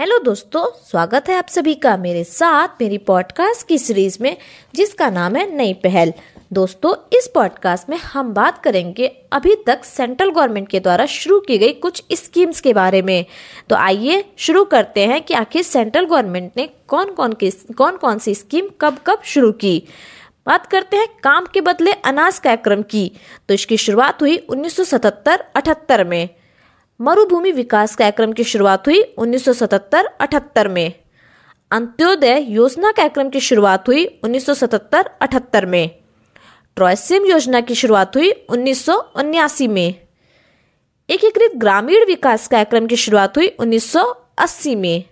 Hello दोस्तों, स्वागत है आप सभी का मेरे साथ मेरी पॉडकास्ट की सीरीज़ में, जिसका नाम है नई पहल। दोस्तों, इस पॉडकास्ट में हम बात करेंगे अभी तक सेंट्रल गवर्नमेंट के द्वारा शुरू की गई कुछ स्कीम्स के बारे में। तो आइए शुरू करते हैं कि आखिर सेंट्रल गवर्नमेंट ने कौन कौन की कौन कौन सी स्कीम कब कब शुरू की। बात करते हैं काम के बदले अनाज कार्यक्रम की। तो इसकी शुरुआत हुई 1977-78 में। मरुभूमि विकास कार्यक्रम की शुरुआत हुई 1977-78 में। अंत्योदय योजना कार्यक्रम की शुरुआत हुई 1977-78 में। ट्रॉयसिम योजना की शुरुआत हुई उन्नीस में। एकीकृत ग्रामीण विकास कार्यक्रम की शुरुआत हुई 1980 में।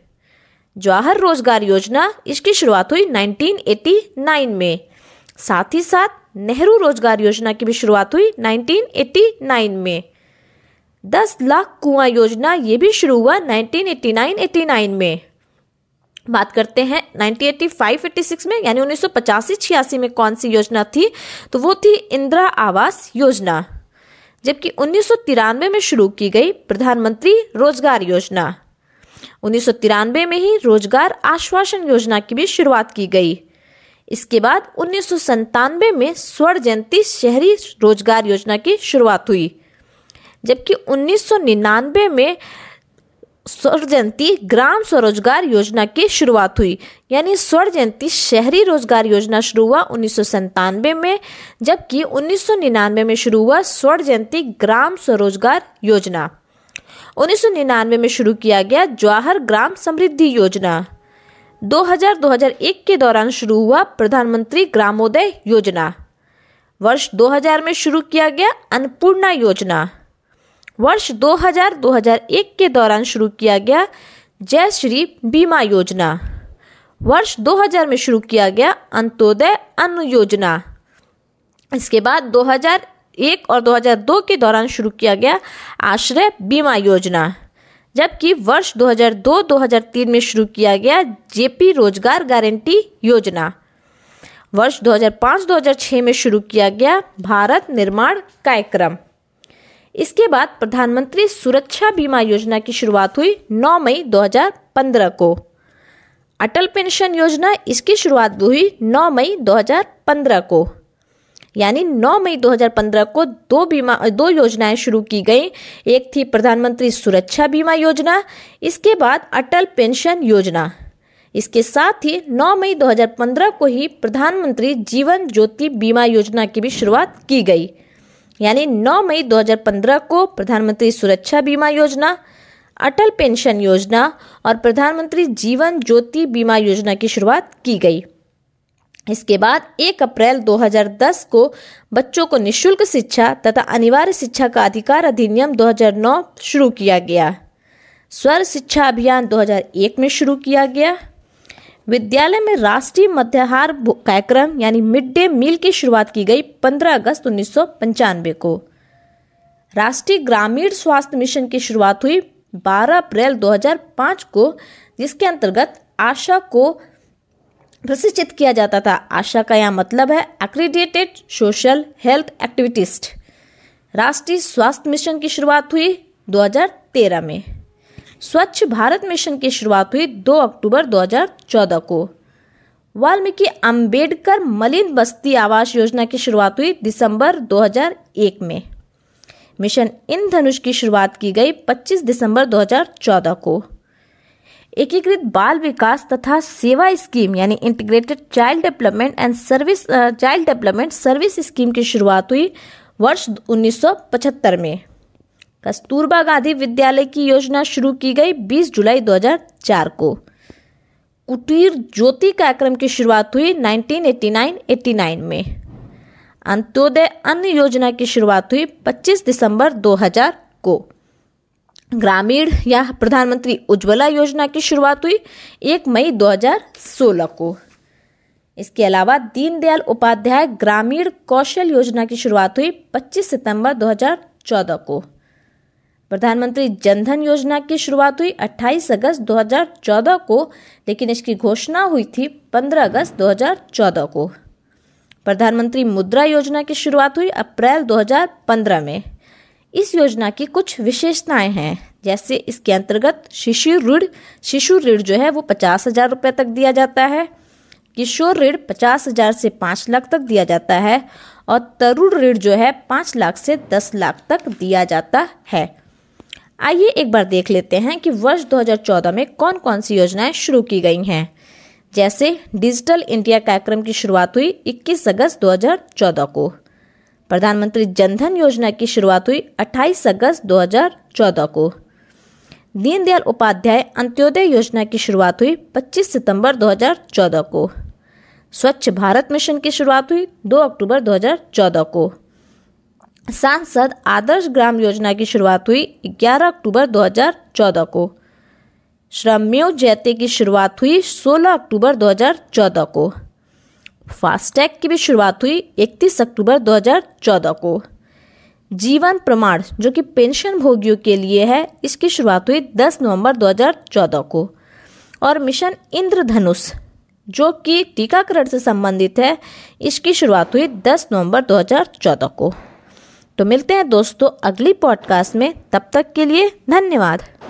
जवाहर रोज़गार योजना इसकी शुरुआत हुई 1989 में। साथ ही साथ नेहरू रोज़गार योजना की भी शुरुआत हुई 1989 में। 10 लाख कुआँ योजना, ये भी शुरू हुआ 1989-89 में। बात करते हैं 1985-86 में, यानी उन्नीस सौ में कौन सी योजना थी? तो वो थी इंदिरा आवास योजना, जबकि उन्नीस सौ तिरानवे में शुरू की गई प्रधानमंत्री रोज़गार योजना। उन्नीस सौ तिरानवे में ही रोज़गार आश्वासन योजना की भी शुरुआत की गई। इसके बाद उन्नीस में स्वर्ण जयंती शहरी रोज़गार योजना की शुरुआत हुई। जबकि 1999 में स्वर्ण जयंती ग्राम स्वरोजगार योजना की शुरुआत हुई। यानी स्वर्ण जयंती शहरी रोज़गार योजना शुरू हुआ उन्नीस में, जबकि 1999 में शुरू हुआ स्वर्ण जयंती ग्राम स्वरोजगार योजना। 1999 में शुरू किया गया जवाहर ग्राम समृद्धि योजना। 2000-2001 के दौरान शुरू हुआ प्रधानमंत्री ग्रामोदय योजना। वर्ष 2000 में शुरू किया गया अन्नपूर्णा योजना। वर्ष 2000-2001 के दौरान शुरू किया गया जय श्री बीमा योजना। वर्ष 2000 में शुरू किया गया अंत्योदय अन्न योजना। इसके बाद 2001 और 2002 के दौरान शुरू किया गया आश्रय बीमा योजना, जबकि वर्ष 2002-2003 में शुरू किया गया जेपी रोज़गार गारंटी योजना। वर्ष 2005-2006 में शुरू किया गया भारत निर्माण कार्यक्रम। इसके बाद प्रधानमंत्री सुरक्षा बीमा योजना की शुरुआत हुई 9 मई 2015 को। अटल पेंशन योजना इसकी शुरुआत भी हुई 9 मई 2015 को। यानी 9 मई 2015 को दो बीमा, दो योजनाएँ शुरू की गई। एक थी प्रधानमंत्री सुरक्षा बीमा योजना, इसके बाद अटल पेंशन योजना। इसके साथ ही 9 मई 2015 को ही प्रधानमंत्री जीवन ज्योति बीमा योजना की भी शुरुआत की गई। यानी 9 मई 2015 को प्रधानमंत्री सुरक्षा बीमा योजना, अटल पेंशन योजना और प्रधानमंत्री जीवन ज्योति बीमा योजना की शुरुआत की गई। इसके बाद 1 अप्रैल 2010 को बच्चों को निशुल्क शिक्षा तथा अनिवार्य शिक्षा का अधिकार अधिनियम 2009 शुरू किया गया। स्वर शिक्षा अभियान 2001 में शुरू किया गया। विद्यालय में राष्ट्रीय मध्याहार कार्यक्रम, यानी मिड डे मील की शुरुआत की गई 15 अगस्त उन्नीस सौ पंचानबे को। राष्ट्रीय ग्रामीण स्वास्थ्य मिशन की शुरुआत हुई 12 अप्रैल 2005 को, जिसके अंतर्गत आशा को प्रशिक्षित किया जाता था। आशा का यह मतलब है एक्रीडिएटेड सोशल हेल्थ एक्टिविटिस्ट राष्ट्रीय स्वास्थ्य मिशन की शुरुआत हुई 2013 में। स्वच्छ भारत मिशन की शुरुआत हुई 2 अक्टूबर 2014 को। वाल्मीकि अंबेडकर मलिन बस्ती आवास योजना की शुरुआत हुई दिसंबर 2001 में। मिशन इंद्रधनुष की शुरुआत की गई 25 दिसंबर 2014 को। एकीकृत बाल विकास तथा सेवा स्कीम यानी integrated child development and service child development service scheme की शुरुआत हुई वर्ष 1975 में। कस्तूरबा गांधी विद्यालय की योजना शुरू की गई 20 जुलाई 2004 को। कुटीर ज्योति कार्यक्रम की शुरुआत हुई 1989-89 में। अंत्योदय अन्न योजना की शुरुआत हुई 25 दिसंबर 2000 को। ग्रामीण या प्रधानमंत्री उज्ज्वला योजना की शुरुआत हुई एक मई 2016 को। इसके अलावा दीनदयाल उपाध्याय ग्रामीण कौशल योजना की शुरुआत हुई 25 सितंबर 2014 को। प्रधानमंत्री जनधन योजना की शुरुआत हुई 28 अगस्त 2014 को, लेकिन इसकी घोषणा हुई थी 15 अगस्त 2014 को। प्रधानमंत्री मुद्रा योजना की शुरुआत हुई अप्रैल 2015 में। इस योजना की कुछ विशेषताएँ हैं, जैसे इसके अंतर्गत शिशु ऋण शिशु ऋण जो है वो पचास हज़ार रुपये तक दिया जाता है, किशोर ऋण पचास हज़ार से पाँच लाख तक दिया जाता है, और तरुण ऋण जो है पाँच लाख से दस लाख तक दिया जाता है। आइए एक बार देख लेते हैं कि वर्ष 2014 में कौन कौन सी योजनाएँ शुरू की गई हैं। जैसे डिजिटल इंडिया कार्यक्रम की शुरुआत हुई 21 अगस्त 2014 को। प्रधानमंत्री जनधन योजना की शुरुआत हुई 28 अगस्त 2014 को। दीनदयाल उपाध्याय अंत्योदय योजना की शुरुआत हुई 25 सितंबर 2014 को। स्वच्छ भारत मिशन की शुरुआत हुई 2 अक्टूबर 2014 को। सांसद आदर्श ग्राम योजना की शुरुआत हुई 11 अक्टूबर 2014 को। श्रमयो जयते की शुरुआत हुई 16 अक्टूबर 2014 को। फास्टैग की भी शुरुआत हुई 31 अक्टूबर 2014 को। जीवन प्रमाण, जो कि पेंशन भोगियों के लिए है, इसकी शुरुआत हुई 10 नवंबर 2014 को। और मिशन इंद्रधनुष, जो कि टीकाकरण से संबंधित है, इसकी शुरुआत हुई 10 नवंबर 2014 को। तो मिलते हैं दोस्तों अगली पॉडकास्ट में। तब तक के लिए धन्यवाद।